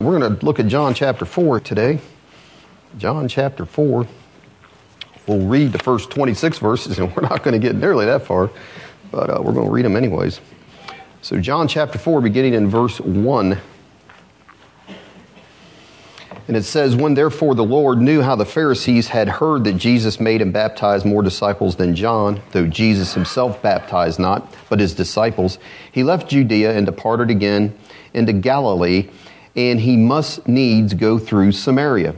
We're going to look at John chapter 4 today. John chapter 4. We'll read the first 26 verses, and we're not going to get nearly that far, but uh, we're going to read them anyways. So, John chapter 4, beginning in verse 1. And it says, When therefore the Lord knew how the Pharisees had heard that Jesus made and baptized more disciples than John, though Jesus himself baptized not, but his disciples, he left Judea and departed again into Galilee, and he must needs go through Samaria.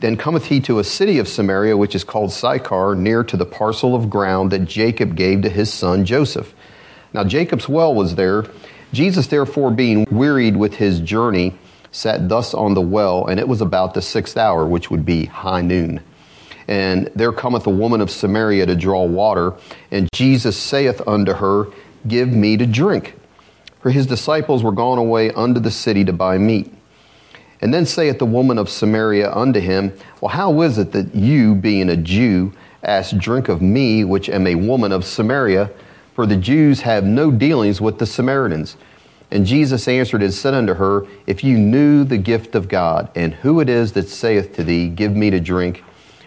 Then cometh he to a city of Samaria, which is called Sychar, near to the parcel of ground that Jacob gave to his son Joseph. Now Jacob's well was there. Jesus, therefore, being wearied with his journey, sat thus on the well, and it was about the sixth hour, which would be high noon. And there cometh a woman of Samaria to draw water, and Jesus saith unto her, Give me to drink. For his disciples were gone away unto the city to buy meat. And then saith the woman of Samaria unto him, Well, how is it that you, being a Jew, ask drink of me, which am a woman of Samaria? For the Jews have no dealings with the Samaritans. And Jesus answered and said unto her, If you knew the gift of God, and who it is that saith to thee, Give me to drink,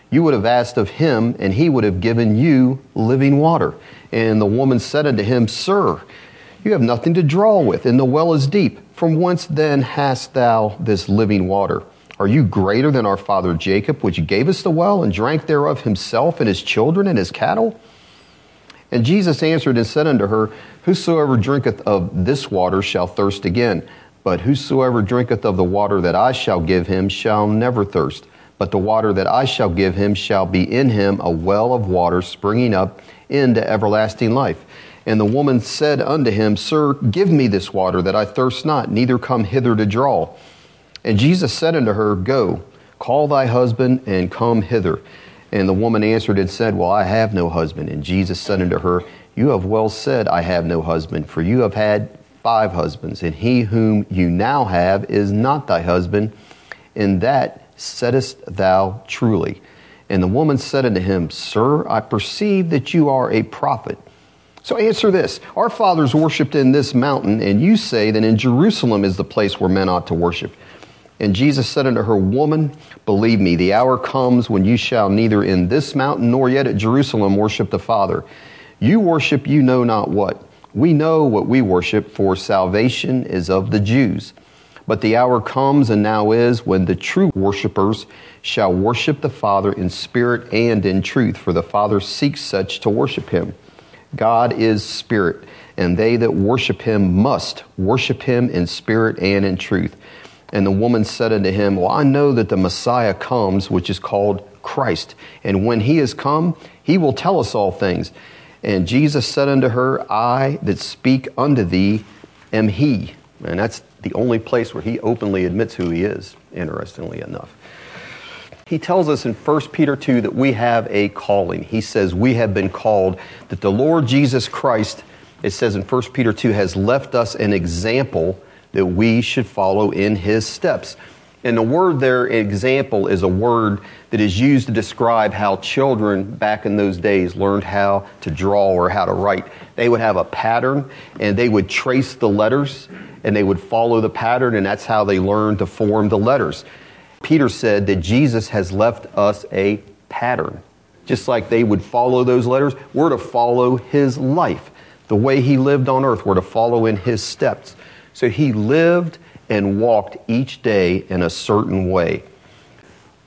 you would have asked of him, and he would have given you living water. And the woman said unto him, Sir, you have nothing to draw with, and the well is deep. From whence then hast thou this living water? Are you greater than our father Jacob, which gave us the well, and drank thereof himself, and his children, and his cattle? And Jesus answered and said unto her, Whosoever drinketh of this water shall thirst again, but whosoever drinketh of the water that I shall give him shall never thirst. But the water that I shall give him shall be in him a well of water springing up into everlasting life. And the woman said unto him, Sir, give me this water that I thirst not, neither come hither to draw. And Jesus said unto her, Go, call thy husband, and come hither. And the woman answered and said, Well, I have no husband. And Jesus said unto her, You have well said, I have no husband, for you have had five husbands, and he whom you now have is not thy husband. In that saidst thou truly. And the woman said unto him, Sir, I perceive that you are a prophet. So answer this Our fathers worshipped in this mountain, and you say that in Jerusalem is the place where men ought to worship. And Jesus said unto her, Woman, believe me, the hour comes when you shall neither in this mountain nor yet at Jerusalem worship the Father. You worship you know not what. We know what we worship, for salvation is of the Jews. But the hour comes and now is when the true worshippers shall worship the Father in spirit and in truth, for the Father seeks such to worship him. God is spirit, and they that worship him must worship him in spirit and in truth. And the woman said unto him, Well, I know that the Messiah comes, which is called Christ. And when he is come, he will tell us all things. And Jesus said unto her, I that speak unto thee am he. And that's the only place where he openly admits who he is, interestingly enough. He tells us in 1 Peter 2 that we have a calling. He says we have been called, that the Lord Jesus Christ, it says in 1 Peter 2, has left us an example that we should follow in his steps. And the word there, example, is a word that is used to describe how children back in those days learned how to draw or how to write. They would have a pattern and they would trace the letters and they would follow the pattern, and that's how they learned to form the letters. Peter said that Jesus has left us a pattern. Just like they would follow those letters, we're to follow his life. The way he lived on earth, we're to follow in his steps. So he lived and walked each day in a certain way.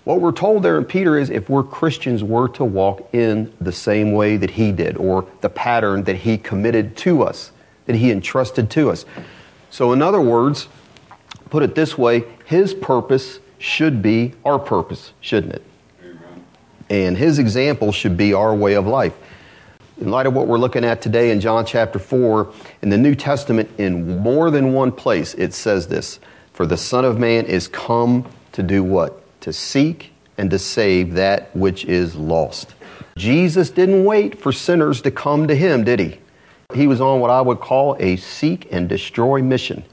What we're told there in Peter is if we're Christians, we're to walk in the same way that he did, or the pattern that he committed to us, that he entrusted to us. So, in other words, put it this way, his purpose should be our purpose, shouldn't it? Amen. And his example should be our way of life. In light of what we're looking at today in John chapter 4, in the New Testament, in more than one place, it says this For the Son of Man is come to do what? To seek and to save that which is lost. Jesus didn't wait for sinners to come to him, did he? He was on what I would call a seek and destroy mission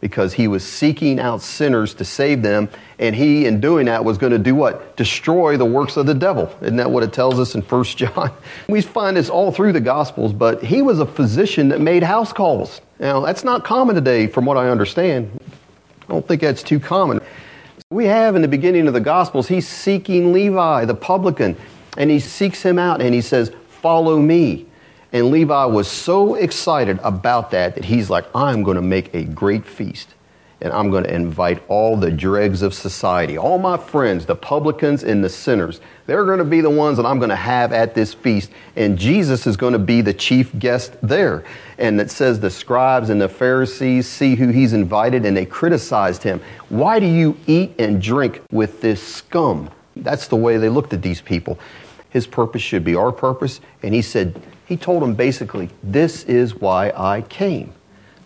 because he was seeking out sinners to save them. And he, in doing that, was going to do what? Destroy the works of the devil. Isn't that what it tells us in 1 John? We find this all through the Gospels, but he was a physician that made house calls. Now, that's not common today, from what I understand. I don't think that's too common. We have in the beginning of the Gospels, he's seeking Levi, the publican, and he seeks him out and he says, Follow me. And Levi was so excited about that that he's like, I'm going to make a great feast and I'm going to invite all the dregs of society, all my friends, the publicans and the sinners. They're going to be the ones that I'm going to have at this feast. And Jesus is going to be the chief guest there. And it says the scribes and the Pharisees see who he's invited and they criticized him. Why do you eat and drink with this scum? That's the way they looked at these people. His purpose should be our purpose. And he said, he told them basically, this is why I came.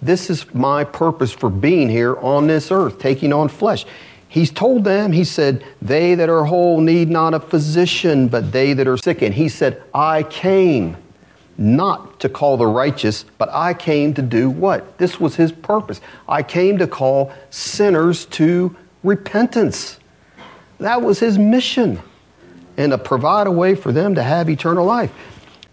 This is my purpose for being here on this earth, taking on flesh. He's told them, he said, they that are whole need not a physician, but they that are sick. And he said, I came not to call the righteous, but I came to do what? This was his purpose. I came to call sinners to repentance. That was his mission, and to provide a way for them to have eternal life.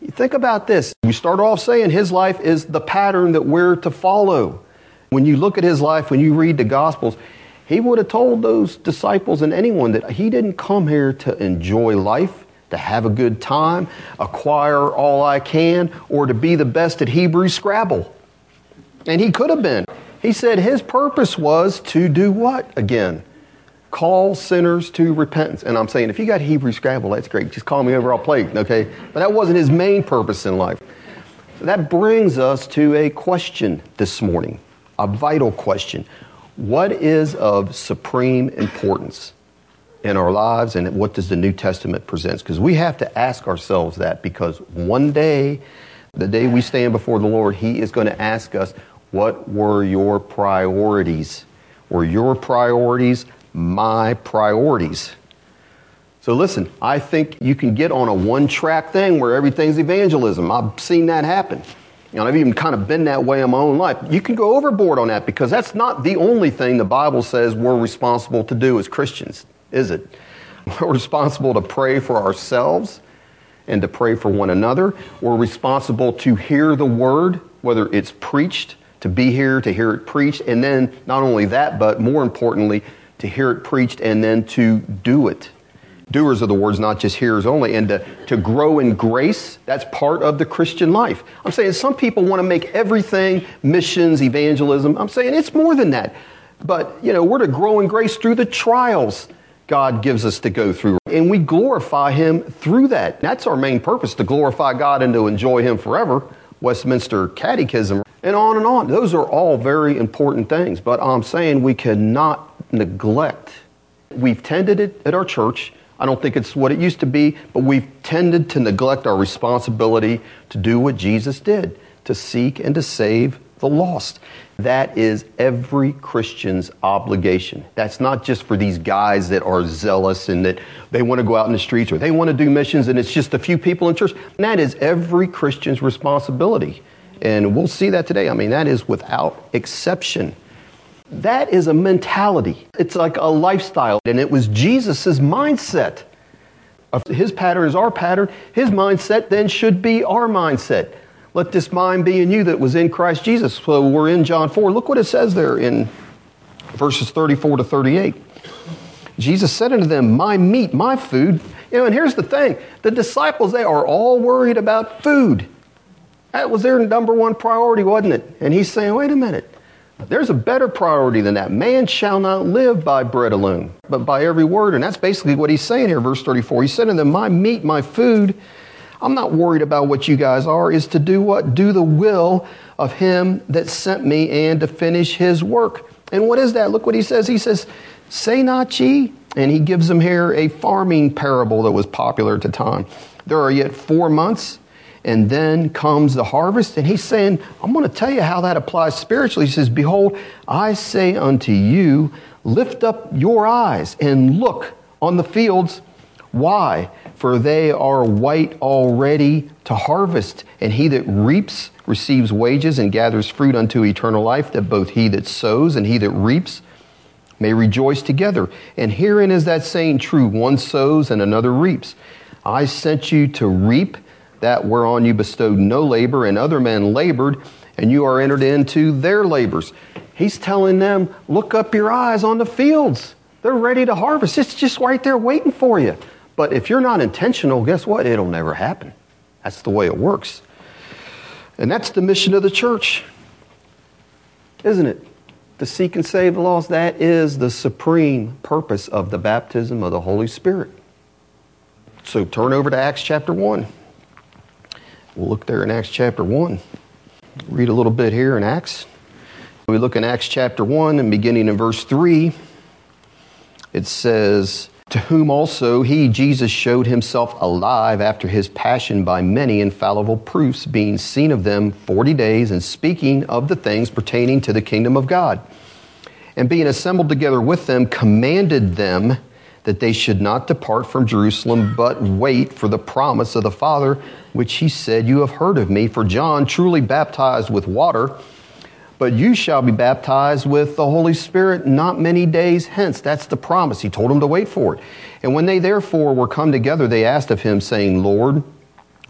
Think about this. We start off saying his life is the pattern that we're to follow. When you look at his life, when you read the Gospels, he would have told those disciples and anyone that he didn't come here to enjoy life, to have a good time, acquire all I can, or to be the best at Hebrew Scrabble. And he could have been. He said his purpose was to do what again? Call sinners to repentance. And I'm saying, if you got Hebrew Scrabble, that's great. Just call me over, I'll play, okay? But that wasn't his main purpose in life. That brings us to a question this morning, a vital question. What is of supreme importance in our lives, and what does the New Testament present? Because we have to ask ourselves that because one day, the day we stand before the Lord, He is going to ask us, What were your priorities? Were your priorities my priorities. So listen, I think you can get on a one track thing where everything's evangelism. I've seen that happen. You know, I've even kind of been that way in my own life. You can go overboard on that because that's not the only thing the Bible says we're responsible to do as Christians, is it? We're responsible to pray for ourselves and to pray for one another. We're responsible to hear the word, whether it's preached, to be here, to hear it preached, and then not only that, but more importantly, to hear it preached and then to do it. Doers of the words, not just hearers only. And to, to grow in grace, that's part of the Christian life. I'm saying some people want to make everything missions, evangelism. I'm saying it's more than that. But, you know, we're to grow in grace through the trials God gives us to go through. And we glorify Him through that. That's our main purpose, to glorify God and to enjoy Him forever. Westminster Catechism, and on and on. Those are all very important things. But I'm saying we cannot neglect. We've tended it at our church. I don't think it's what it used to be, but we've tended to neglect our responsibility to do what Jesus did to seek and to save the lost. That is every Christian's obligation. That's not just for these guys that are zealous and that they want to go out in the streets or they want to do missions and it's just a few people in church. that is every Christian's responsibility. And we'll see that today. I mean, that is without exception. That is a mentality. It's like a lifestyle. And it was Jesus' mindset. His pattern is our pattern. His mindset then should be our mindset. Let this mind be in you that was in Christ Jesus. So we're in John 4. Look what it says there in verses 34 to 38. Jesus said unto them, My meat, my food. You know, and here's the thing the disciples, they are all worried about food. That was their number one priority, wasn't it? And he's saying, Wait a minute. There's a better priority than that. Man shall not live by bread alone, but by every word. And that's basically what he's saying here, verse 34. He said to them, My meat, my food, I'm not worried about what you guys are, is to do what? Do the will of him that sent me and to finish his work. And what is that? Look what he says. He says, Say not ye. And he gives them here a farming parable that was popular at the time. There are yet four months and then comes the harvest. And he's saying, I'm going to tell you how that applies spiritually. He says, Behold, I say unto you, lift up your eyes and look on the fields. Why? For they are white already to harvest. And he that reaps receives wages and gathers fruit unto eternal life, that both he that sows and he that reaps may rejoice together. And herein is that saying true one sows and another reaps. I sent you to reap that whereon you bestowed no labor, and other men labored, and you are entered into their labors. He's telling them, look up your eyes on the fields. They're ready to harvest. It's just right there waiting for you. But if you're not intentional, guess what? It'll never happen. That's the way it works. And that's the mission of the church, isn't it? To seek and save the lost. That is the supreme purpose of the baptism of the Holy Spirit. So turn over to Acts chapter 1. We'll look there in Acts chapter 1. Read a little bit here in Acts. We look in Acts chapter 1 and beginning in verse 3. It says, To whom also he, Jesus, showed himself alive after his passion by many infallible proofs, being seen of them forty days, and speaking of the things pertaining to the kingdom of God. And being assembled together with them, commanded them that they should not depart from Jerusalem, but wait for the promise of the Father, which he said, You have heard of me. For John truly baptized with water, but you shall be baptized with the Holy Spirit not many days hence. That's the promise. He told them to wait for it. And when they therefore were come together, they asked of him, saying, Lord,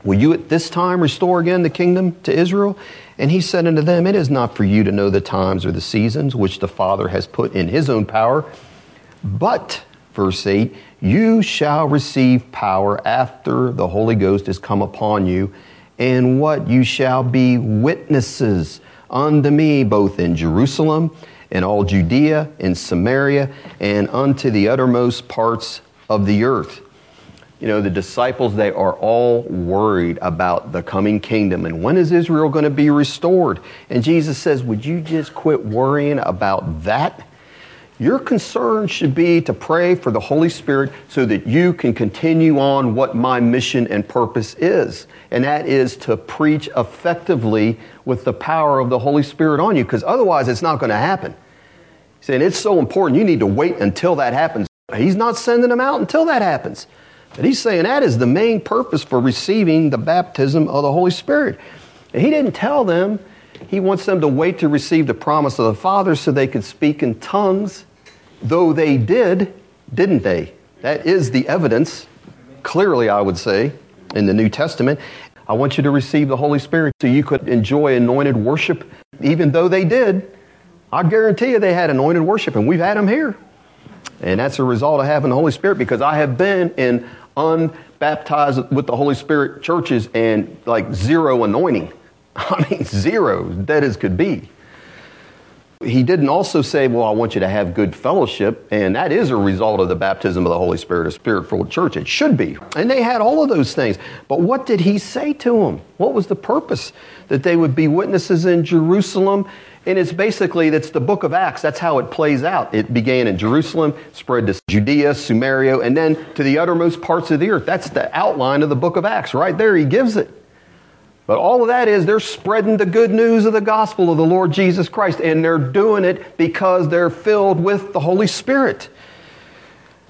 Will you at this time restore again the kingdom to Israel? And he said unto them, It is not for you to know the times or the seasons which the Father has put in his own power, but verse 8, you shall receive power after the Holy Ghost is come upon you, and what you shall be witnesses unto me both in Jerusalem and all Judea and Samaria and unto the uttermost parts of the earth. You know, the disciples, they are all worried about the coming kingdom and when is Israel going to be restored? And Jesus says, Would you just quit worrying about that? Your concern should be to pray for the Holy Spirit so that you can continue on what my mission and purpose is. And that is to preach effectively with the power of the Holy Spirit on you, because otherwise it's not going to happen. He's saying it's so important, you need to wait until that happens. He's not sending them out until that happens. But he's saying that is the main purpose for receiving the baptism of the Holy Spirit. And he didn't tell them he wants them to wait to receive the promise of the Father so they could speak in tongues Though they did, didn't they? That is the evidence, clearly, I would say, in the New Testament. I want you to receive the Holy Spirit so you could enjoy anointed worship, even though they did. I guarantee you they had anointed worship, and we've had them here. And that's a result of having the Holy Spirit because I have been in unbaptized with the Holy Spirit churches and like zero anointing. I mean, zero, dead as could be. He didn't also say, Well, I want you to have good fellowship, and that is a result of the baptism of the Holy Spirit, a spirit filled church. It should be. And they had all of those things. But what did he say to them? What was the purpose? That they would be witnesses in Jerusalem. And it's basically, that's the book of Acts. That's how it plays out. It began in Jerusalem, spread to Judea, Samaria, and then to the uttermost parts of the earth. That's the outline of the book of Acts. Right there, he gives it. But all of that is they're spreading the good news of the gospel of the Lord Jesus Christ, and they're doing it because they're filled with the Holy Spirit.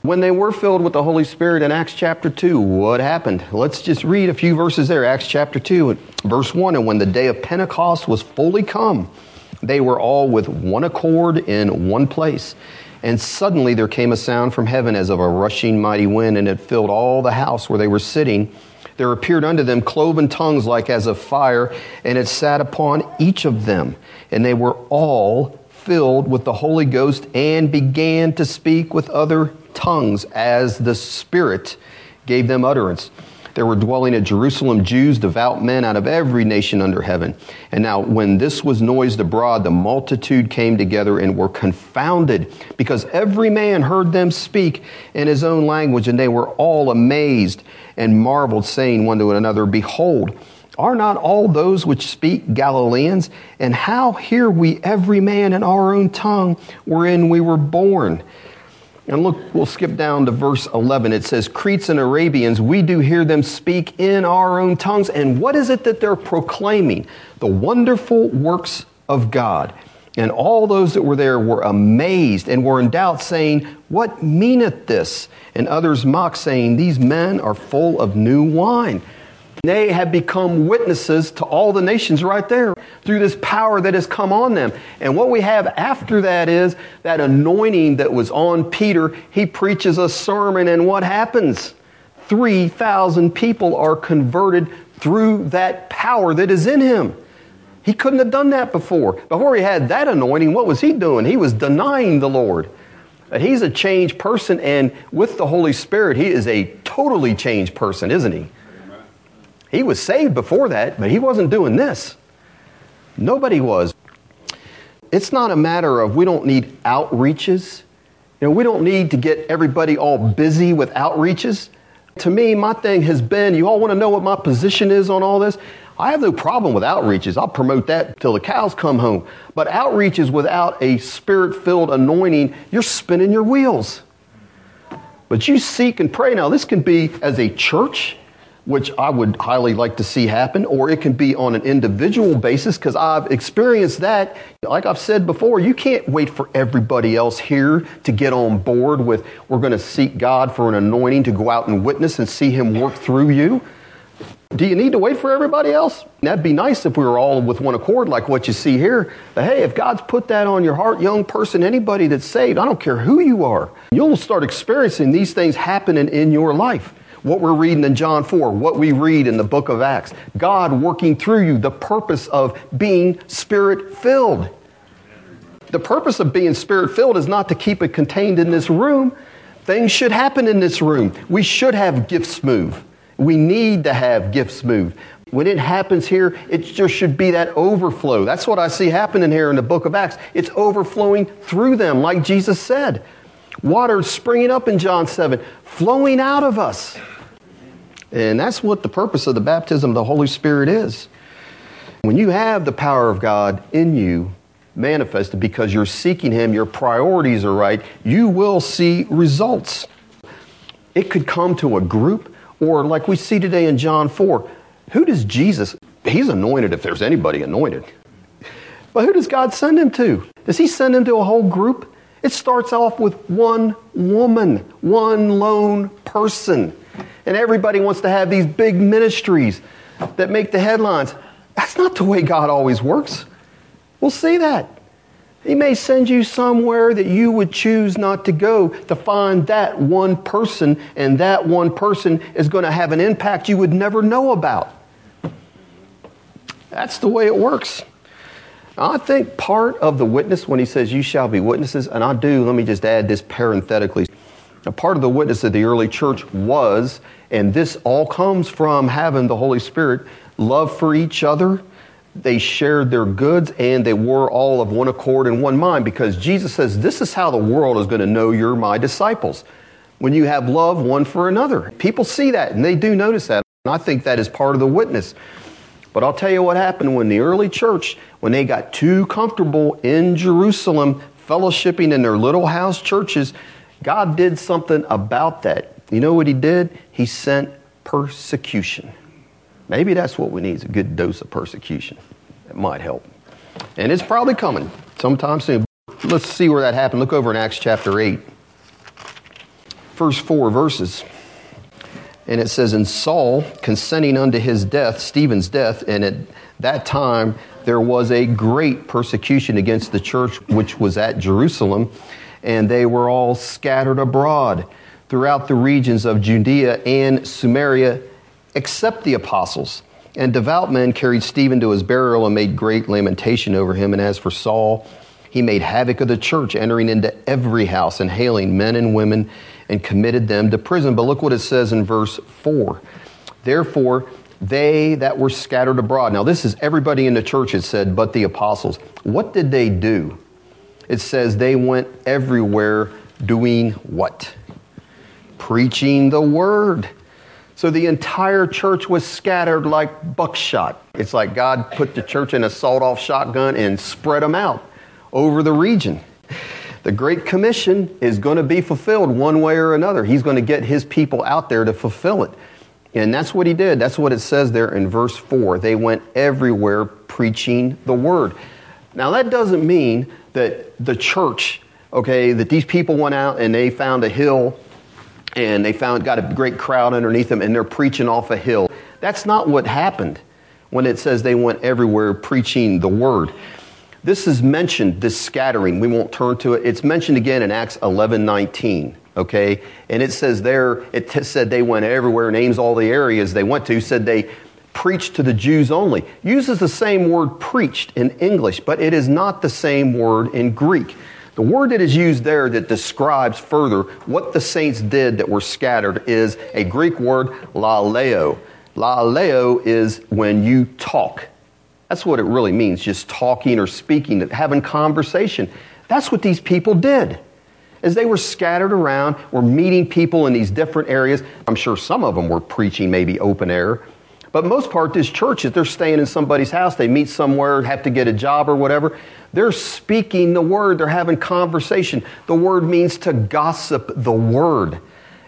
When they were filled with the Holy Spirit in Acts chapter 2, what happened? Let's just read a few verses there. Acts chapter 2, verse 1. And when the day of Pentecost was fully come, they were all with one accord in one place. And suddenly there came a sound from heaven as of a rushing mighty wind, and it filled all the house where they were sitting there appeared unto them cloven tongues like as of fire, and it sat upon each of them. And they were all filled with the Holy Ghost and began to speak with other tongues as the Spirit gave them utterance. There were dwelling at Jerusalem Jews, devout men out of every nation under heaven. And now, when this was noised abroad, the multitude came together and were confounded, because every man heard them speak in his own language, and they were all amazed and marveled, saying one to another, Behold, are not all those which speak Galileans? And how hear we every man in our own tongue wherein we were born? And look, we'll skip down to verse 11. It says, Cretes and Arabians, we do hear them speak in our own tongues. And what is it that they're proclaiming? The wonderful works of God. And all those that were there were amazed and were in doubt, saying, What meaneth this? And others mocked, saying, These men are full of new wine. They have become witnesses to all the nations right there through this power that has come on them. And what we have after that is that anointing that was on Peter. He preaches a sermon, and what happens? 3,000 people are converted through that power that is in him. He couldn't have done that before. Before he had that anointing, what was he doing? He was denying the Lord. But he's a changed person, and with the Holy Spirit, he is a totally changed person, isn't he? He was saved before that, but he wasn't doing this. Nobody was. It's not a matter of we don't need outreaches. You know, we don't need to get everybody all busy with outreaches. To me, my thing has been you all want to know what my position is on all this? I have no problem with outreaches. I'll promote that till the cows come home. But outreaches without a spirit filled anointing, you're spinning your wheels. But you seek and pray. Now, this can be as a church, which I would highly like to see happen, or it can be on an individual basis because I've experienced that. Like I've said before, you can't wait for everybody else here to get on board with we're going to seek God for an anointing to go out and witness and see Him work through you. Do you need to wait for everybody else? That'd be nice if we were all with one accord like what you see here. But hey, if God's put that on your heart, young person, anybody that's saved, I don't care who you are, you'll start experiencing these things happening in your life what we're reading in John 4, what we read in the book of Acts. God working through you, the purpose of being spirit filled. The purpose of being spirit filled is not to keep it contained in this room. Things should happen in this room. We should have gifts move. We need to have gifts move. When it happens here, it just should be that overflow. That's what I see happening here in the book of Acts. It's overflowing through them, like Jesus said. Water springing up in John 7, flowing out of us. And that's what the purpose of the baptism of the Holy Spirit is. When you have the power of God in you manifested because you're seeking Him, your priorities are right, you will see results. It could come to a group, or like we see today in John 4, who does Jesus, He's anointed if there's anybody anointed. But who does God send Him to? Does He send Him to a whole group? It starts off with one woman, one lone person. And everybody wants to have these big ministries that make the headlines. That's not the way God always works. We'll see that. He may send you somewhere that you would choose not to go to find that one person, and that one person is going to have an impact you would never know about. That's the way it works. I think part of the witness when he says, You shall be witnesses, and I do, let me just add this parenthetically. A part of the witness of the early church was and this all comes from having the Holy Spirit love for each other. They shared their goods and they were all of one accord and one mind because Jesus says, This is how the world is going to know you're my disciples. When you have love one for another. People see that and they do notice that. And I think that is part of the witness. But I'll tell you what happened when the early church, when they got too comfortable in Jerusalem, fellowshipping in their little house churches, God did something about that. You know what he did? He sent persecution. Maybe that's what we need is a good dose of persecution. It might help. And it's probably coming sometime soon. Let's see where that happened. Look over in Acts chapter 8, first four verses. And it says, And Saul, consenting unto his death, Stephen's death, and at that time there was a great persecution against the church which was at Jerusalem, and they were all scattered abroad throughout the regions of Judea and Samaria, except the apostles. And devout men carried Stephen to his burial and made great lamentation over him. And as for Saul, he made havoc of the church, entering into every house and hailing men and women and committed them to prison. But look what it says in verse 4. Therefore, they that were scattered abroad. Now, this is everybody in the church, it said, but the apostles. What did they do? It says they went everywhere doing what? Preaching the word. So the entire church was scattered like buckshot. It's like God put the church in a sawed off shotgun and spread them out over the region. The Great Commission is going to be fulfilled one way or another. He's going to get his people out there to fulfill it. And that's what he did. That's what it says there in verse 4. They went everywhere preaching the word. Now, that doesn't mean that the church, okay, that these people went out and they found a hill and they found got a great crowd underneath them and they're preaching off a hill. That's not what happened when it says they went everywhere preaching the word. This is mentioned, this scattering. We won't turn to it. It's mentioned again in Acts 11 19. Okay? And it says there, it t- said they went everywhere, names all the areas they went to, said they preached to the Jews only. Uses the same word preached in English, but it is not the same word in Greek. The word that is used there that describes further what the saints did that were scattered is a Greek word, laleo. Laleo is when you talk. That's what it really means, just talking or speaking, having conversation. That's what these people did. As they were scattered around, were meeting people in these different areas. I'm sure some of them were preaching maybe open air, but most part, this church, if they're staying in somebody's house, they meet somewhere, have to get a job or whatever, they're speaking the word, they're having conversation. The word means to gossip the word.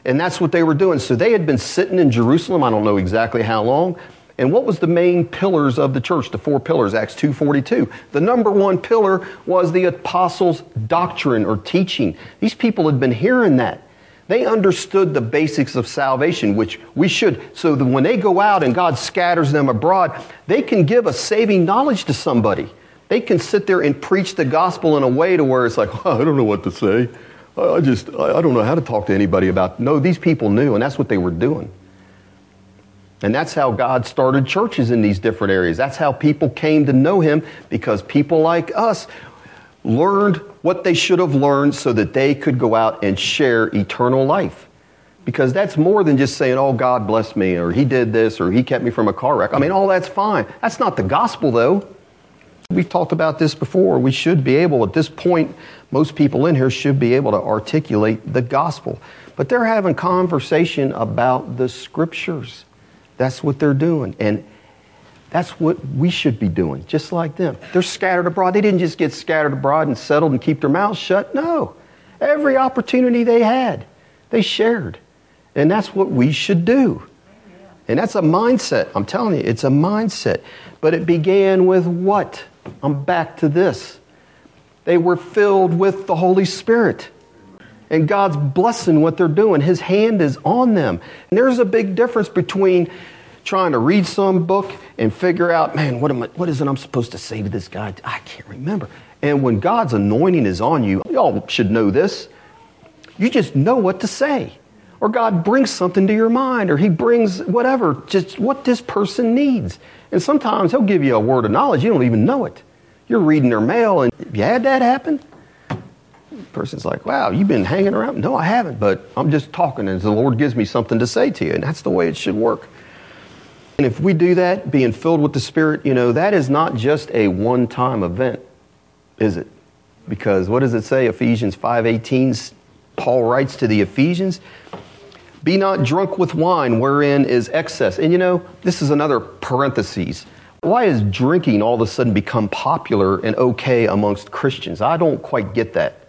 And that's what they were doing. So they had been sitting in Jerusalem, I don't know exactly how long. And what was the main pillars of the church? The four pillars, Acts 2:42. The number one pillar was the apostles' doctrine or teaching. These people had been hearing that. They understood the basics of salvation, which we should, so that when they go out and God scatters them abroad, they can give a saving knowledge to somebody. They can sit there and preach the gospel in a way to where it's like, oh, I don't know what to say. I just, I don't know how to talk to anybody about. No, these people knew, and that's what they were doing. And that's how God started churches in these different areas. That's how people came to know Him because people like us learned what they should have learned so that they could go out and share eternal life. Because that's more than just saying, oh, God bless me, or He did this, or He kept me from a car wreck. I mean, all that's fine. That's not the gospel, though. We've talked about this before. We should be able, at this point, most people in here should be able to articulate the gospel. But they're having conversation about the scriptures. That's what they're doing. And that's what we should be doing, just like them. They're scattered abroad. They didn't just get scattered abroad and settled and keep their mouths shut. No. Every opportunity they had, they shared. And that's what we should do. And that's a mindset. I'm telling you, it's a mindset. But it began with what? I'm back to this. They were filled with the Holy Spirit. And God's blessing what they're doing. His hand is on them. And there's a big difference between trying to read some book and figure out, man, what, am I, what is it I'm supposed to say to this guy? I can't remember. And when God's anointing is on you, y'all should know this, you just know what to say. Or God brings something to your mind, or He brings whatever, just what this person needs. And sometimes He'll give you a word of knowledge, you don't even know it. You're reading their mail, and you had that happen? Person's like, wow, you've been hanging around? No, I haven't, but I'm just talking as the Lord gives me something to say to you, and that's the way it should work. And if we do that, being filled with the Spirit, you know, that is not just a one time event, is it? Because what does it say? Ephesians 5:18, Paul writes to the Ephesians, be not drunk with wine wherein is excess. And you know, this is another parenthesis. Why has drinking all of a sudden become popular and okay amongst Christians? I don't quite get that.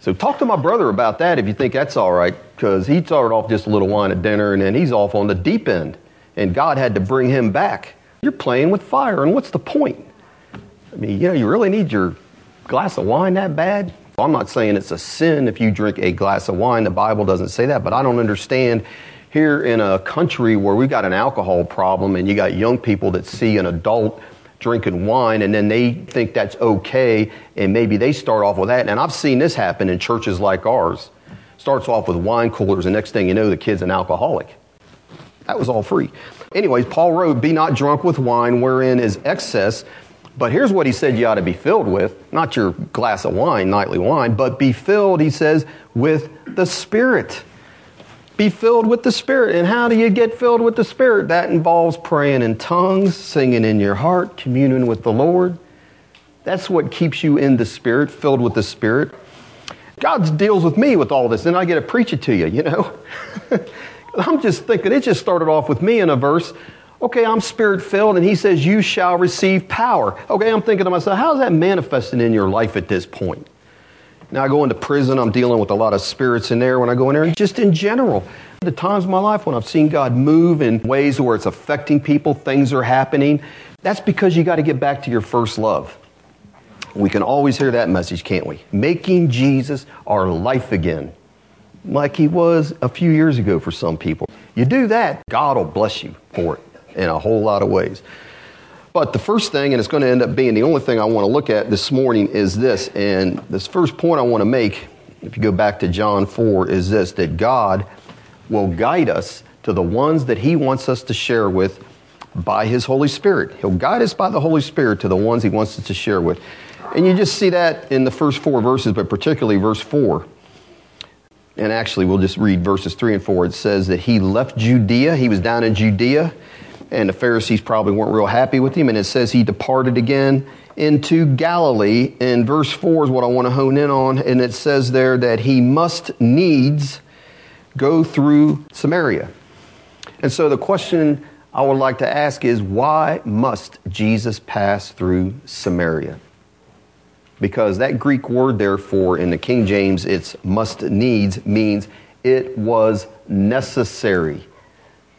So talk to my brother about that if you think that's all right, because he started off just a little wine at dinner and then he's off on the deep end. And God had to bring him back. You're playing with fire, and what's the point? I mean, you know, you really need your glass of wine that bad? I'm not saying it's a sin if you drink a glass of wine. The Bible doesn't say that, but I don't understand here in a country where we've got an alcohol problem and you got young people that see an adult drinking wine and then they think that's okay and maybe they start off with that. And I've seen this happen in churches like ours. Starts off with wine coolers, and next thing you know, the kid's an alcoholic. That was all free. Anyways, Paul wrote, Be not drunk with wine wherein is excess. But here's what he said you ought to be filled with not your glass of wine, nightly wine, but be filled, he says, with the Spirit be filled with the Spirit. And how do you get filled with the Spirit? That involves praying in tongues, singing in your heart, communing with the Lord. That's what keeps you in the Spirit, filled with the Spirit. God deals with me with all this, and I get to preach it to you, you know? I'm just thinking, it just started off with me in a verse. Okay, I'm spirit filled, and he says, You shall receive power. Okay, I'm thinking to myself, how's that manifesting in your life at this point? Now I go into prison, I'm dealing with a lot of spirits in there when I go in there, and just in general. The times of my life when I've seen God move in ways where it's affecting people, things are happening, that's because you got to get back to your first love. We can always hear that message, can't we? Making Jesus our life again, like he was a few years ago for some people. You do that, God will bless you for it in a whole lot of ways. But the first thing, and it's going to end up being the only thing I want to look at this morning, is this. And this first point I want to make, if you go back to John 4, is this that God will guide us to the ones that He wants us to share with by His Holy Spirit. He'll guide us by the Holy Spirit to the ones He wants us to share with. And you just see that in the first four verses, but particularly verse 4. And actually, we'll just read verses 3 and 4. It says that he left Judea. He was down in Judea, and the Pharisees probably weren't real happy with him. And it says he departed again into Galilee. And verse 4 is what I want to hone in on. And it says there that he must needs go through Samaria. And so the question I would like to ask is why must Jesus pass through Samaria? Because that Greek word, therefore, in the King James, it's must needs, means it was necessary.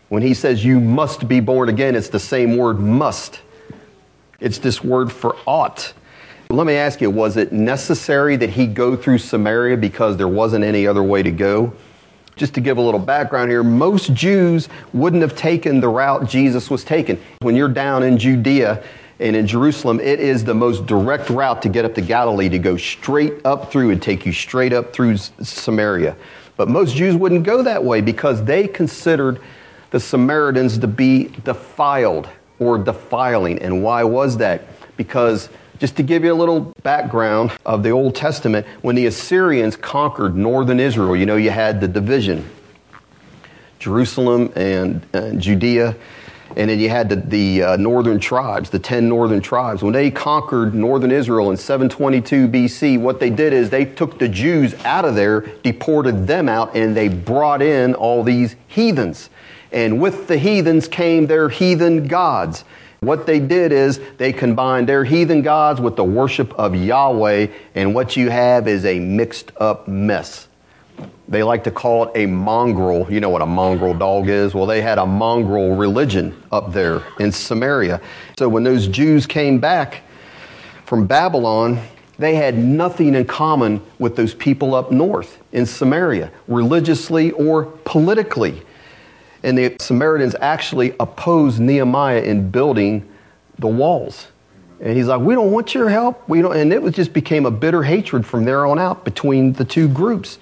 When he says you must be born again, it's the same word must. It's this word for ought. Let me ask you, was it necessary that he go through Samaria because there wasn't any other way to go? Just to give a little background here, most Jews wouldn't have taken the route Jesus was taking. When you're down in Judea and in Jerusalem, it is the most direct route to get up to Galilee to go straight up through and take you straight up through Samaria. But most Jews wouldn't go that way because they considered the Samaritans to be defiled or defiling. And why was that? Because just to give you a little background of the Old Testament, when the Assyrians conquered northern Israel, you know, you had the division Jerusalem and, and Judea, and then you had the, the uh, northern tribes, the 10 northern tribes. When they conquered northern Israel in 722 BC, what they did is they took the Jews out of there, deported them out, and they brought in all these heathens. And with the heathens came their heathen gods. What they did is they combined their heathen gods with the worship of Yahweh, and what you have is a mixed up mess. They like to call it a mongrel. You know what a mongrel dog is? Well, they had a mongrel religion up there in Samaria. So when those Jews came back from Babylon, they had nothing in common with those people up north in Samaria, religiously or politically. And the Samaritans actually opposed Nehemiah in building the walls. And he's like, We don't want your help. We don't. And it just became a bitter hatred from there on out between the two groups.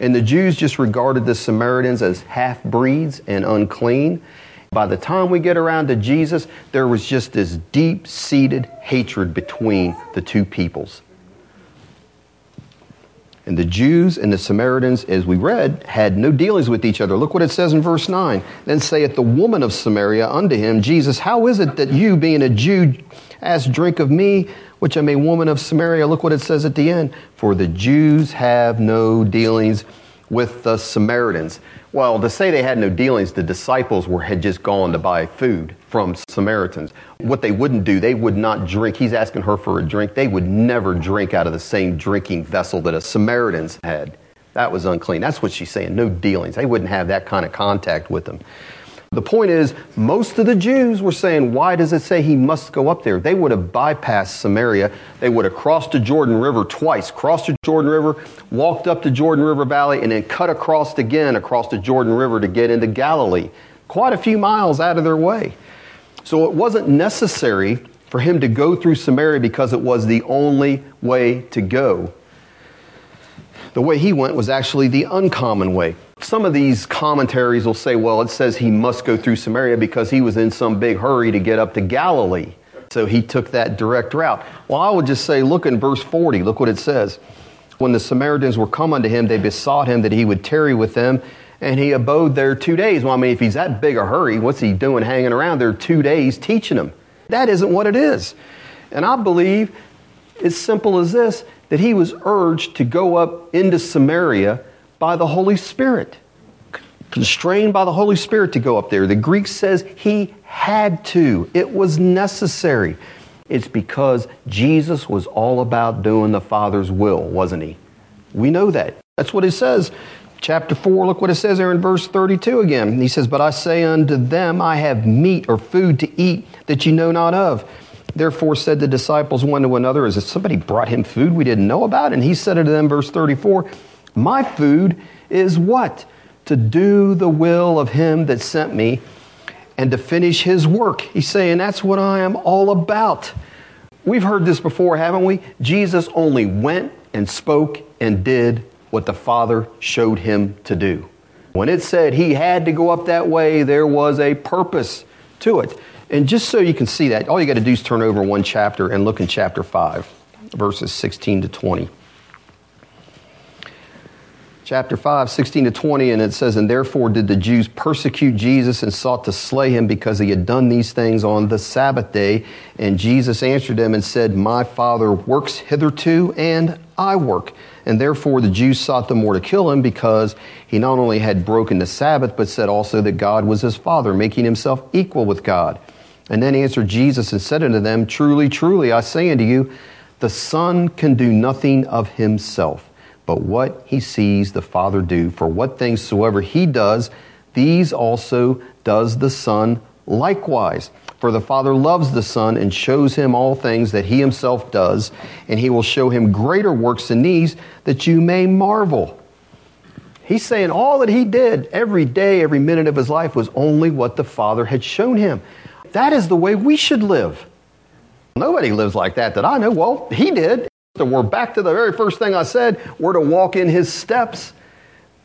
And the Jews just regarded the Samaritans as half breeds and unclean. By the time we get around to Jesus, there was just this deep seated hatred between the two peoples. And the Jews and the Samaritans, as we read, had no dealings with each other. Look what it says in verse 9. Then saith the woman of Samaria unto him, Jesus, how is it that you, being a Jew, ask drink of me, which am a woman of Samaria? Look what it says at the end. For the Jews have no dealings with the Samaritans. Well, to say they had no dealings, the disciples were, had just gone to buy food from Samaritans. What they wouldn't do, they would not drink. He's asking her for a drink. They would never drink out of the same drinking vessel that a Samaritans had. That was unclean. That's what she's saying. No dealings. They wouldn't have that kind of contact with them. The point is, most of the Jews were saying, why does it say he must go up there? They would have bypassed Samaria. They would have crossed the Jordan River twice, crossed the Jordan River, walked up the Jordan River Valley, and then cut across again across the Jordan River to get into Galilee. Quite a few miles out of their way. So it wasn't necessary for him to go through Samaria because it was the only way to go. The way he went was actually the uncommon way. Some of these commentaries will say, well, it says he must go through Samaria because he was in some big hurry to get up to Galilee. So he took that direct route. Well, I would just say, look in verse 40, look what it says. When the Samaritans were come unto him, they besought him that he would tarry with them, and he abode there two days. Well, I mean, if he's that big a hurry, what's he doing hanging around there two days teaching them? That isn't what it is. And I believe as simple as this that he was urged to go up into Samaria by the Holy Spirit, constrained by the Holy Spirit to go up there. The Greek says he had to, it was necessary. It's because Jesus was all about doing the Father's will, wasn't he? We know that. That's what it says. Chapter 4, look what it says there in verse 32 again. He says, But I say unto them, I have meat or food to eat that ye know not of. Therefore said the disciples one to another, Is it somebody brought him food we didn't know about? And he said unto them, verse 34, My food is what? To do the will of him that sent me and to finish his work. He's saying, That's what I am all about. We've heard this before, haven't we? Jesus only went and spoke and did what the Father showed him to do. When it said he had to go up that way, there was a purpose to it. And just so you can see that, all you got to do is turn over one chapter and look in chapter 5, verses 16 to 20 chapter 5, 16 to 20, and it says, And therefore did the Jews persecute Jesus and sought to slay him because he had done these things on the Sabbath day. And Jesus answered them and said, My Father works hitherto, and I work. And therefore the Jews sought the more to kill him because he not only had broken the Sabbath, but said also that God was his Father, making himself equal with God. And then answered Jesus and said unto them, Truly, truly, I say unto you, the Son can do nothing of himself but what he sees the Father do. For what things soever he does, these also does the Son likewise. For the Father loves the Son and shows him all things that he himself does, and he will show him greater works than these, that you may marvel. He's saying all that he did every day, every minute of his life was only what the Father had shown him. That is the way we should live. Nobody lives like that that I know. Well, he did. So we're back to the very first thing I said. We're to walk in his steps.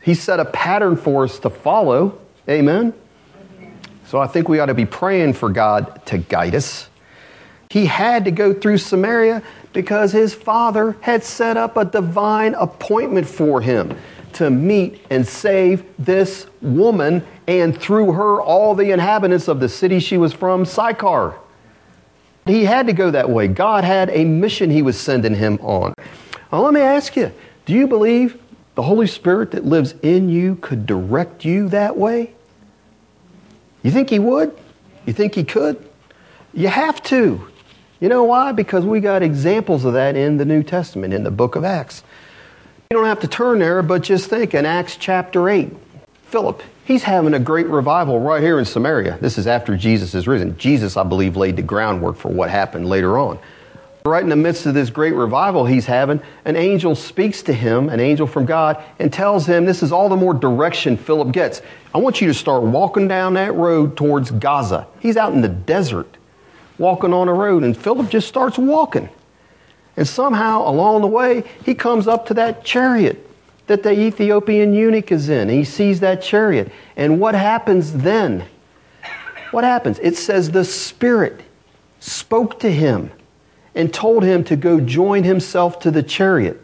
He set a pattern for us to follow. Amen. So I think we ought to be praying for God to guide us. He had to go through Samaria because his father had set up a divine appointment for him to meet and save this woman and through her all the inhabitants of the city she was from, Sychar. He had to go that way. God had a mission he was sending him on. Let me ask you do you believe the Holy Spirit that lives in you could direct you that way? You think he would? You think he could? You have to. You know why? Because we got examples of that in the New Testament, in the book of Acts. You don't have to turn there, but just think in Acts chapter 8. Philip, He's having a great revival right here in Samaria. This is after Jesus is risen. Jesus, I believe, laid the groundwork for what happened later on. Right in the midst of this great revival he's having, an angel speaks to him, an angel from God, and tells him this is all the more direction Philip gets. I want you to start walking down that road towards Gaza. He's out in the desert, walking on a road, and Philip just starts walking. And somehow along the way, he comes up to that chariot that the Ethiopian eunuch is in. He sees that chariot. And what happens then? What happens? It says the Spirit spoke to him and told him to go join himself to the chariot.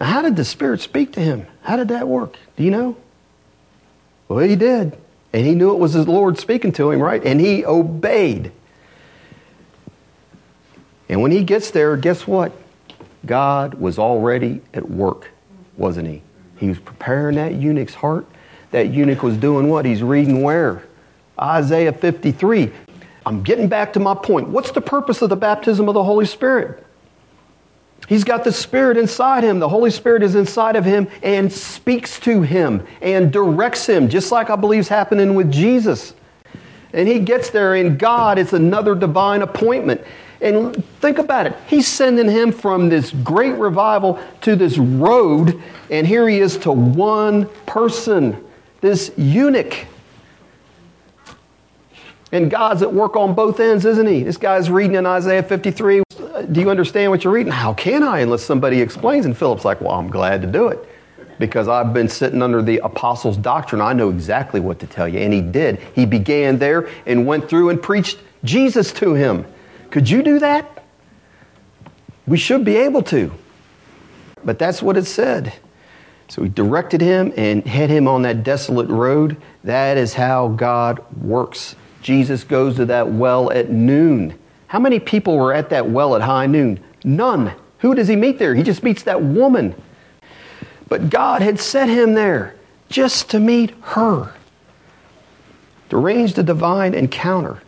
Now, how did the Spirit speak to him? How did that work? Do you know? Well, he did. And he knew it was his Lord speaking to him, right? And he obeyed. And when he gets there, guess what? God was already at work, wasn't he? He was preparing that eunuch's heart. That eunuch was doing what? He's reading where? Isaiah 53. I'm getting back to my point. What's the purpose of the baptism of the Holy Spirit? He's got the Spirit inside him. The Holy Spirit is inside of him and speaks to him and directs him, just like I believe is happening with Jesus. And he gets there, and God, it's another divine appointment. And think about it. He's sending him from this great revival to this road, and here he is to one person, this eunuch. And God's at work on both ends, isn't he? This guy's reading in Isaiah 53. Do you understand what you're reading? How can I unless somebody explains? And Philip's like, Well, I'm glad to do it because I've been sitting under the apostles' doctrine. I know exactly what to tell you. And he did. He began there and went through and preached Jesus to him. Could you do that? We should be able to. But that's what it said. So he directed him and had him on that desolate road. That is how God works. Jesus goes to that well at noon. How many people were at that well at high noon? None. Who does he meet there? He just meets that woman. But God had set him there just to meet her, to arrange the divine encounter.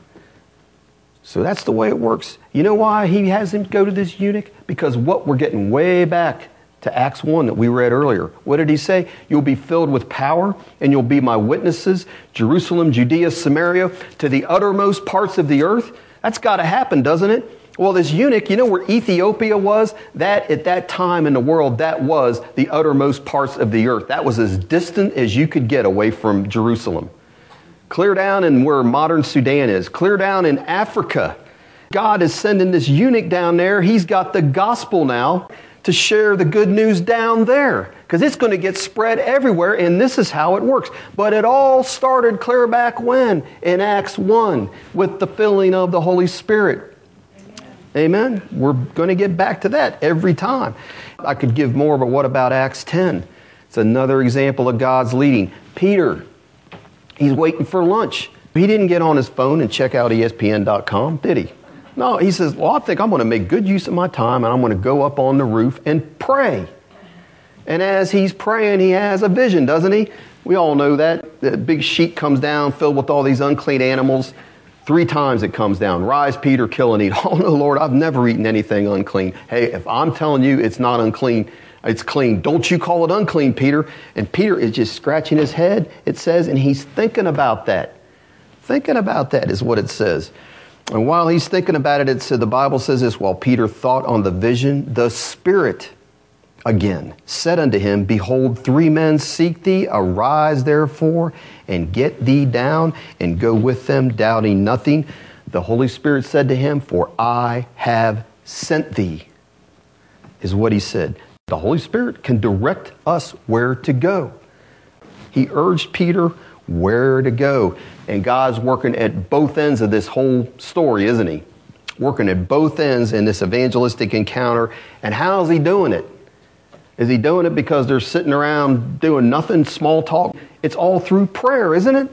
So that's the way it works. You know why he has him go to this eunuch? Because what we're getting way back to Acts 1 that we read earlier. What did he say? You'll be filled with power and you'll be my witnesses, Jerusalem, Judea, Samaria, to the uttermost parts of the earth. That's got to happen, doesn't it? Well, this eunuch, you know where Ethiopia was? That at that time in the world, that was the uttermost parts of the earth. That was as distant as you could get away from Jerusalem clear down in where modern Sudan is, clear down in Africa. God is sending this eunuch down there. He's got the gospel now to share the good news down there because it's going to get spread everywhere, and this is how it works. But it all started clear back when? In Acts 1 with the filling of the Holy Spirit. Amen? We're going to get back to that every time. I could give more, but what about Acts 10? It's another example of God's leading. Peter, he's waiting for lunch. He didn't get on his phone and check out ESPN.com, did he? No, he says, Well, I think I'm going to make good use of my time and I'm going to go up on the roof and pray. And as he's praying, he has a vision, doesn't he? We all know that. The big sheet comes down filled with all these unclean animals. Three times it comes down. Rise, Peter, kill and eat. Oh, no, Lord, I've never eaten anything unclean. Hey, if I'm telling you it's not unclean, it's clean. Don't you call it unclean, Peter. And Peter is just scratching his head, it says, and he's thinking about that. Thinking about that is what it says. And while he's thinking about it, it said the Bible says this while Peter thought on the vision, the Spirit again said unto him, Behold, three men seek thee. Arise therefore and get thee down and go with them, doubting nothing. The Holy Spirit said to him, For I have sent thee, is what he said. The Holy Spirit can direct us where to go. He urged Peter where to go. And God's working at both ends of this whole story, isn't He? Working at both ends in this evangelistic encounter. And how's He doing it? Is He doing it because they're sitting around doing nothing, small talk? It's all through prayer, isn't it?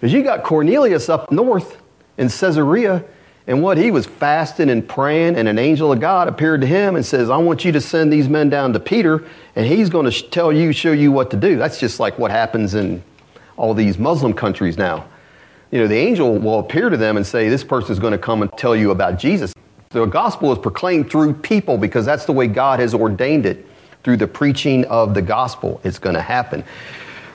Because you got Cornelius up north in Caesarea, and what he was fasting and praying, and an angel of God appeared to him and says, I want you to send these men down to Peter, and he's going to tell you, show you what to do. That's just like what happens in all these Muslim countries now. You know, the angel will appear to them and say, This person is going to come and tell you about Jesus. So the gospel is proclaimed through people because that's the way God has ordained it. Through the preaching of the gospel, it's going to happen.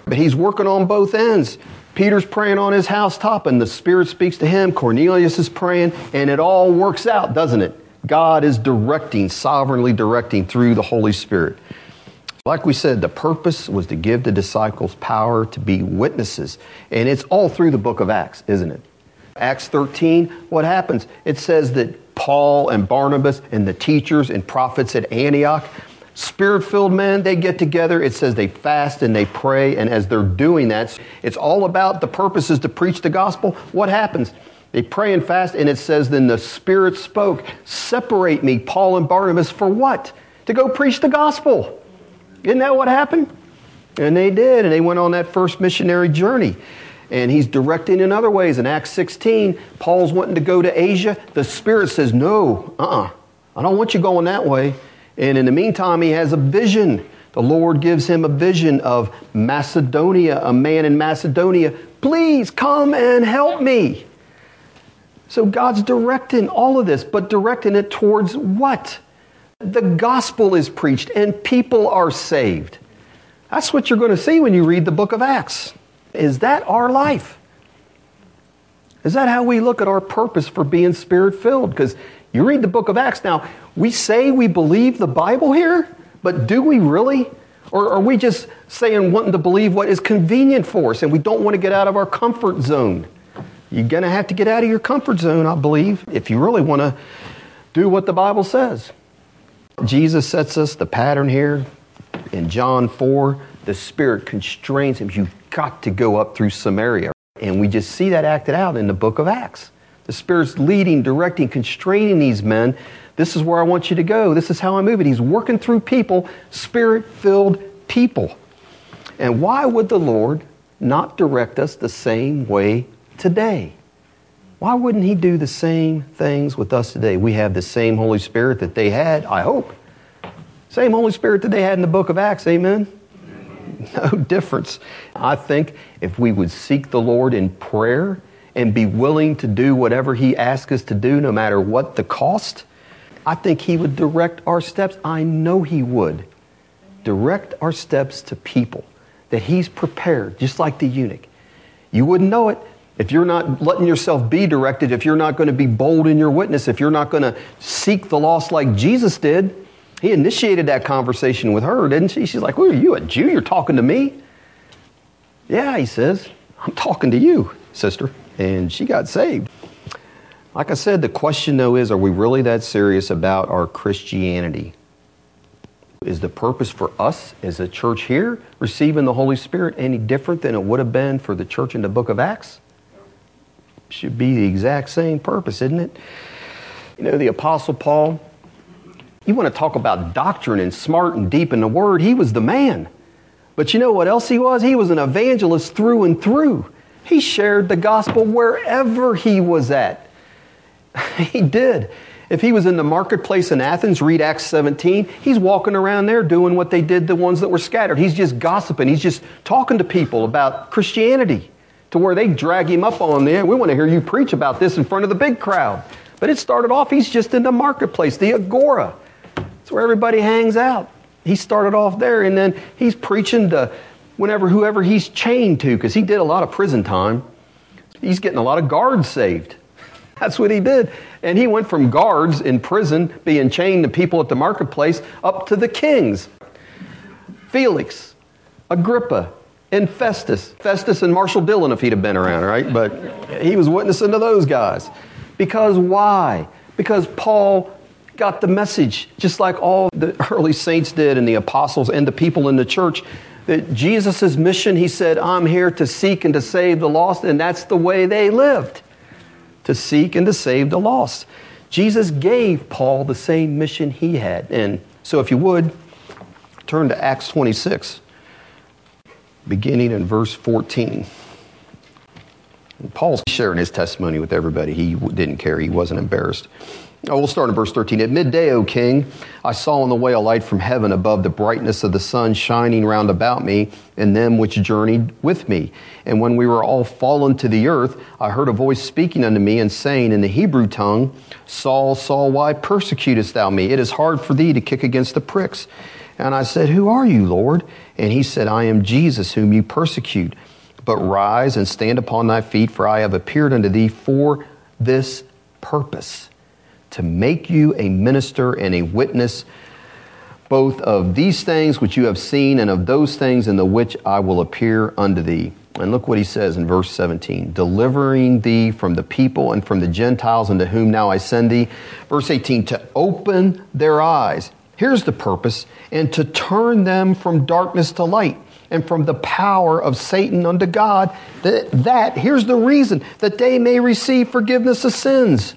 But he's working on both ends. Peter's praying on his housetop, and the Spirit speaks to him. Cornelius is praying, and it all works out, doesn't it? God is directing, sovereignly directing through the Holy Spirit. Like we said, the purpose was to give the disciples power to be witnesses. And it's all through the book of Acts, isn't it? Acts 13, what happens? It says that Paul and Barnabas and the teachers and prophets at Antioch, spirit filled men, they get together. It says they fast and they pray. And as they're doing that, it's all about the purposes to preach the gospel. What happens? They pray and fast, and it says, Then the Spirit spoke, Separate me, Paul and Barnabas, for what? To go preach the gospel. Isn't that what happened? And they did, and they went on that first missionary journey. And he's directing in other ways. In Acts 16, Paul's wanting to go to Asia. The Spirit says, No, uh uh-uh, uh I don't want you going that way. And in the meantime, he has a vision. The Lord gives him a vision of Macedonia, a man in Macedonia. Please come and help me. So God's directing all of this, but directing it towards what? the gospel is preached and people are saved. That's what you're going to see when you read the book of Acts. Is that our life? Is that how we look at our purpose for being spirit filled? Because you read the book of Acts. Now, we say we believe the Bible here, but do we really? Or are we just saying wanting to believe what is convenient for us and we don't want to get out of our comfort zone? You're going to have to get out of your comfort zone, I believe, if you really want to do what the Bible says. Jesus sets us the pattern here in John 4. The Spirit constrains him. You've got to go up through Samaria. And we just see that acted out in the book of Acts. The Spirit's leading, directing, constraining these men. This is where I want you to go. This is how I move it. He's working through people, spirit filled people. And why would the Lord not direct us the same way today? Why wouldn't He do the same things with us today? We have the same Holy Spirit that they had, I hope. Same Holy Spirit that they had in the book of Acts, amen? No difference. I think if we would seek the Lord in prayer and be willing to do whatever He asks us to do, no matter what the cost, I think He would direct our steps. I know He would. Direct our steps to people that He's prepared, just like the eunuch. You wouldn't know it if you're not letting yourself be directed, if you're not going to be bold in your witness, if you're not going to seek the lost like Jesus did, he initiated that conversation with her, didn't she? She's like, Well, are you a Jew? You're talking to me? Yeah, he says, I'm talking to you, sister. And she got saved. Like I said, the question though is are we really that serious about our Christianity? Is the purpose for us as a church here receiving the Holy Spirit any different than it would have been for the church in the book of Acts? Should be the exact same purpose, isn't it? You know, the Apostle Paul, you want to talk about doctrine and smart and deep in the Word, he was the man. But you know what else he was? He was an evangelist through and through. He shared the gospel wherever he was at. he did. If he was in the marketplace in Athens, read Acts 17, he's walking around there doing what they did the ones that were scattered. He's just gossiping. He's just talking to people about Christianity to where they drag him up on there. We want to hear you preach about this in front of the big crowd. But it started off, he's just in the marketplace, the agora. It's where everybody hangs out. He started off there and then he's preaching to whenever whoever he's chained to, because he did a lot of prison time. He's getting a lot of guards saved. That's what he did. And he went from guards in prison, being chained to people at the marketplace, up to the kings Felix, Agrippa, and Festus. Festus and Marshall Dillon, if he'd have been around, right? But he was witnessing to those guys. Because why? Because Paul got the message, just like all the early saints did and the apostles and the people in the church. That Jesus' mission, he said, I'm here to seek and to save the lost, and that's the way they lived to seek and to save the lost. Jesus gave Paul the same mission he had. And so, if you would, turn to Acts 26, beginning in verse 14. And Paul's sharing his testimony with everybody. He didn't care, he wasn't embarrassed. Oh, we'll start in verse 13. At midday, O king, I saw on the way a light from heaven above the brightness of the sun shining round about me and them which journeyed with me. And when we were all fallen to the earth, I heard a voice speaking unto me and saying in the Hebrew tongue, Saul, Saul, why persecutest thou me? It is hard for thee to kick against the pricks. And I said, Who are you, Lord? And he said, I am Jesus, whom you persecute. But rise and stand upon thy feet, for I have appeared unto thee for this purpose to make you a minister and a witness both of these things which you have seen and of those things in the which I will appear unto thee. And look what he says in verse 17 delivering thee from the people and from the Gentiles unto whom now I send thee. Verse 18 to open their eyes. Here's the purpose and to turn them from darkness to light and from the power of Satan unto God. That, that here's the reason that they may receive forgiveness of sins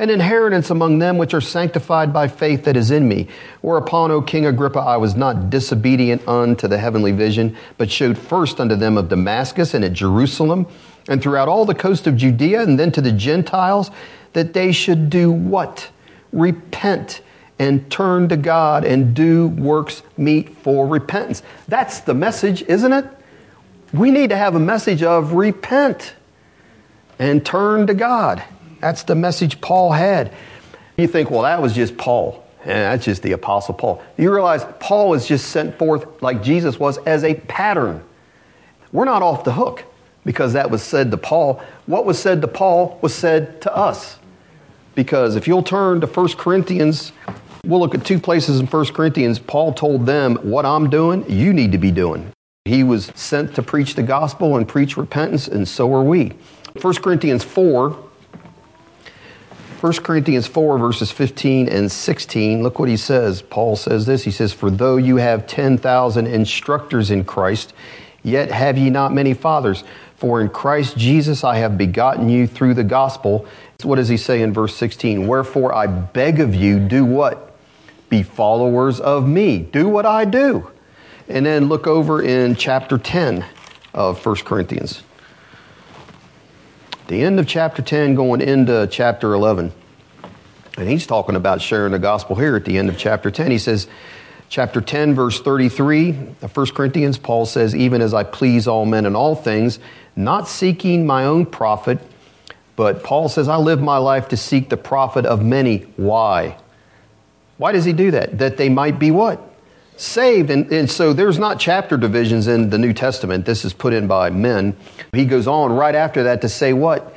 an inheritance among them which are sanctified by faith that is in me. Whereupon, O King Agrippa, I was not disobedient unto the heavenly vision, but showed first unto them of Damascus and at Jerusalem, and throughout all the coast of Judea, and then to the Gentiles, that they should do what? Repent and turn to God and do works meet for repentance. That's the message, isn't it? We need to have a message of repent and turn to God. That's the message Paul had. You think, well, that was just Paul. That's just the Apostle Paul. You realize Paul was just sent forth like Jesus was as a pattern. We're not off the hook because that was said to Paul. What was said to Paul was said to us. Because if you'll turn to 1 Corinthians, we'll look at two places in 1 Corinthians. Paul told them, What I'm doing, you need to be doing. He was sent to preach the gospel and preach repentance, and so are we. 1 Corinthians 4, 1 Corinthians 4, verses 15 and 16, look what he says. Paul says this He says, For though you have 10,000 instructors in Christ, yet have ye not many fathers. For in Christ Jesus I have begotten you through the gospel. What does he say in verse 16? Wherefore I beg of you, do what? Be followers of me. Do what I do. And then look over in chapter 10 of 1 Corinthians the end of chapter 10 going into chapter 11. And he's talking about sharing the gospel here at the end of chapter 10. He says, chapter 10, verse 33 of 1 Corinthians, Paul says, Even as I please all men in all things, not seeking my own profit, but Paul says, I live my life to seek the profit of many. Why? Why does he do that? That they might be what? Saved. And, and so there's not chapter divisions in the New Testament. This is put in by men. He goes on right after that to say what?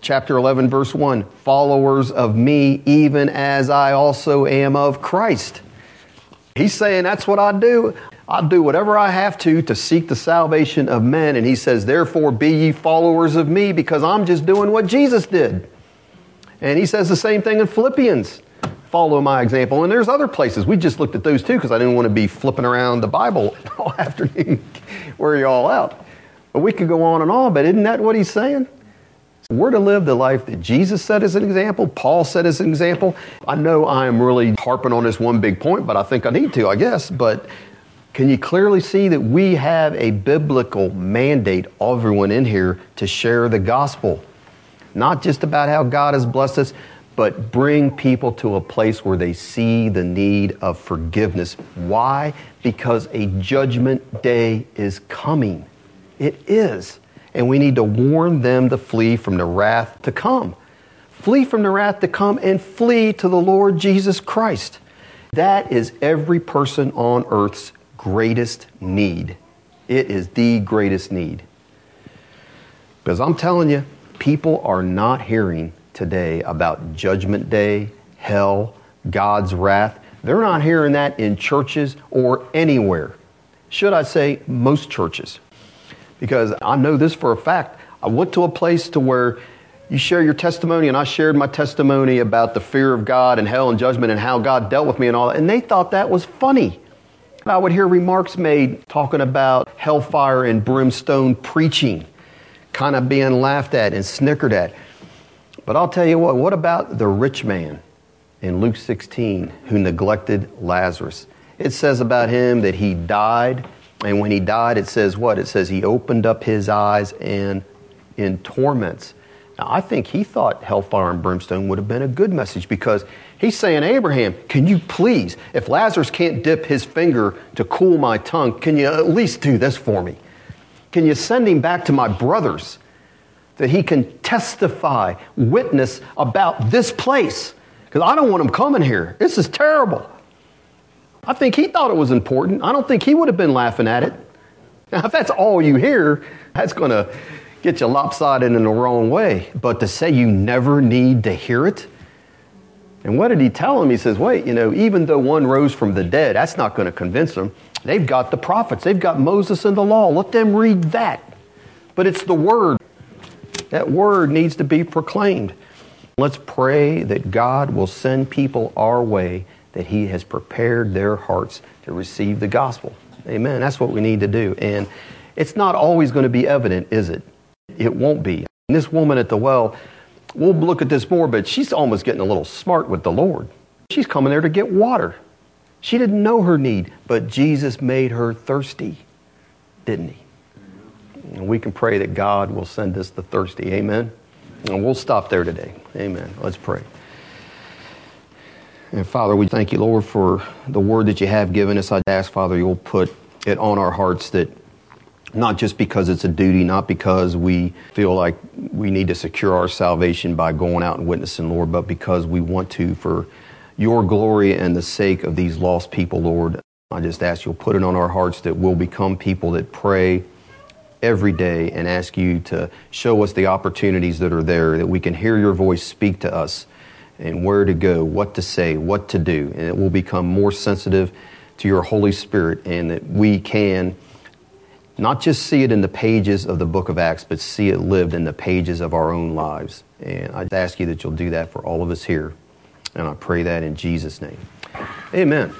Chapter 11, verse 1 followers of me, even as I also am of Christ. He's saying that's what I do. I'll do whatever I have to to seek the salvation of men. And he says, Therefore, be ye followers of me, because I'm just doing what Jesus did. And he says the same thing in Philippians. Follow my example. And there's other places. We just looked at those too because I didn't want to be flipping around the Bible all afternoon, wear you all out. But we could go on and on, but isn't that what he's saying? We're to live the life that Jesus set as an example, Paul set as an example. I know I'm really harping on this one big point, but I think I need to, I guess. But can you clearly see that we have a biblical mandate, everyone in here, to share the gospel? Not just about how God has blessed us, but bring people to a place where they see the need of forgiveness. Why? Because a judgment day is coming. It is. And we need to warn them to flee from the wrath to come. Flee from the wrath to come and flee to the Lord Jesus Christ. That is every person on earth's greatest need. It is the greatest need. Because I'm telling you, people are not hearing today about Judgment Day, hell, God's wrath. They're not hearing that in churches or anywhere. Should I say, most churches. Because I know this for a fact. I went to a place to where you share your testimony, and I shared my testimony about the fear of God and hell and judgment and how God dealt with me and all that, and they thought that was funny. I would hear remarks made talking about hellfire and brimstone preaching, kind of being laughed at and snickered at. But I'll tell you what, what about the rich man in Luke 16 who neglected Lazarus? It says about him that he died, and when he died, it says what? It says he opened up his eyes and in torments. Now, I think he thought hellfire and brimstone would have been a good message because he's saying, Abraham, can you please, if Lazarus can't dip his finger to cool my tongue, can you at least do this for me? Can you send him back to my brothers that he can testify, witness about this place? Because I don't want him coming here. This is terrible. I think he thought it was important. I don't think he would have been laughing at it. Now, if that's all you hear, that's going to get you lopsided in the wrong way. But to say you never need to hear it, and what did he tell him? He says, wait, you know, even though one rose from the dead, that's not going to convince them. They've got the prophets, they've got Moses and the law. Let them read that. But it's the word. That word needs to be proclaimed. Let's pray that God will send people our way that He has prepared their hearts to receive the gospel. Amen. That's what we need to do. And it's not always going to be evident, is it? It won't be. And this woman at the well, we'll look at this more, but she's almost getting a little smart with the Lord. She's coming there to get water. She didn't know her need, but Jesus made her thirsty, didn't he? And we can pray that God will send us the thirsty. Amen. And we'll stop there today. Amen. Let's pray. And Father, we thank you, Lord, for the word that you have given us. I ask, Father, you'll put it on our hearts that not just because it's a duty, not because we feel like we need to secure our salvation by going out and witnessing, Lord, but because we want to for your glory and the sake of these lost people, Lord. I just ask you'll put it on our hearts that we'll become people that pray every day and ask you to show us the opportunities that are there, that we can hear your voice speak to us and where to go, what to say, what to do. And it will become more sensitive to your Holy Spirit and that we can not just see it in the pages of the book of Acts, but see it lived in the pages of our own lives. And I ask you that you'll do that for all of us here. And I pray that in Jesus' name. Amen.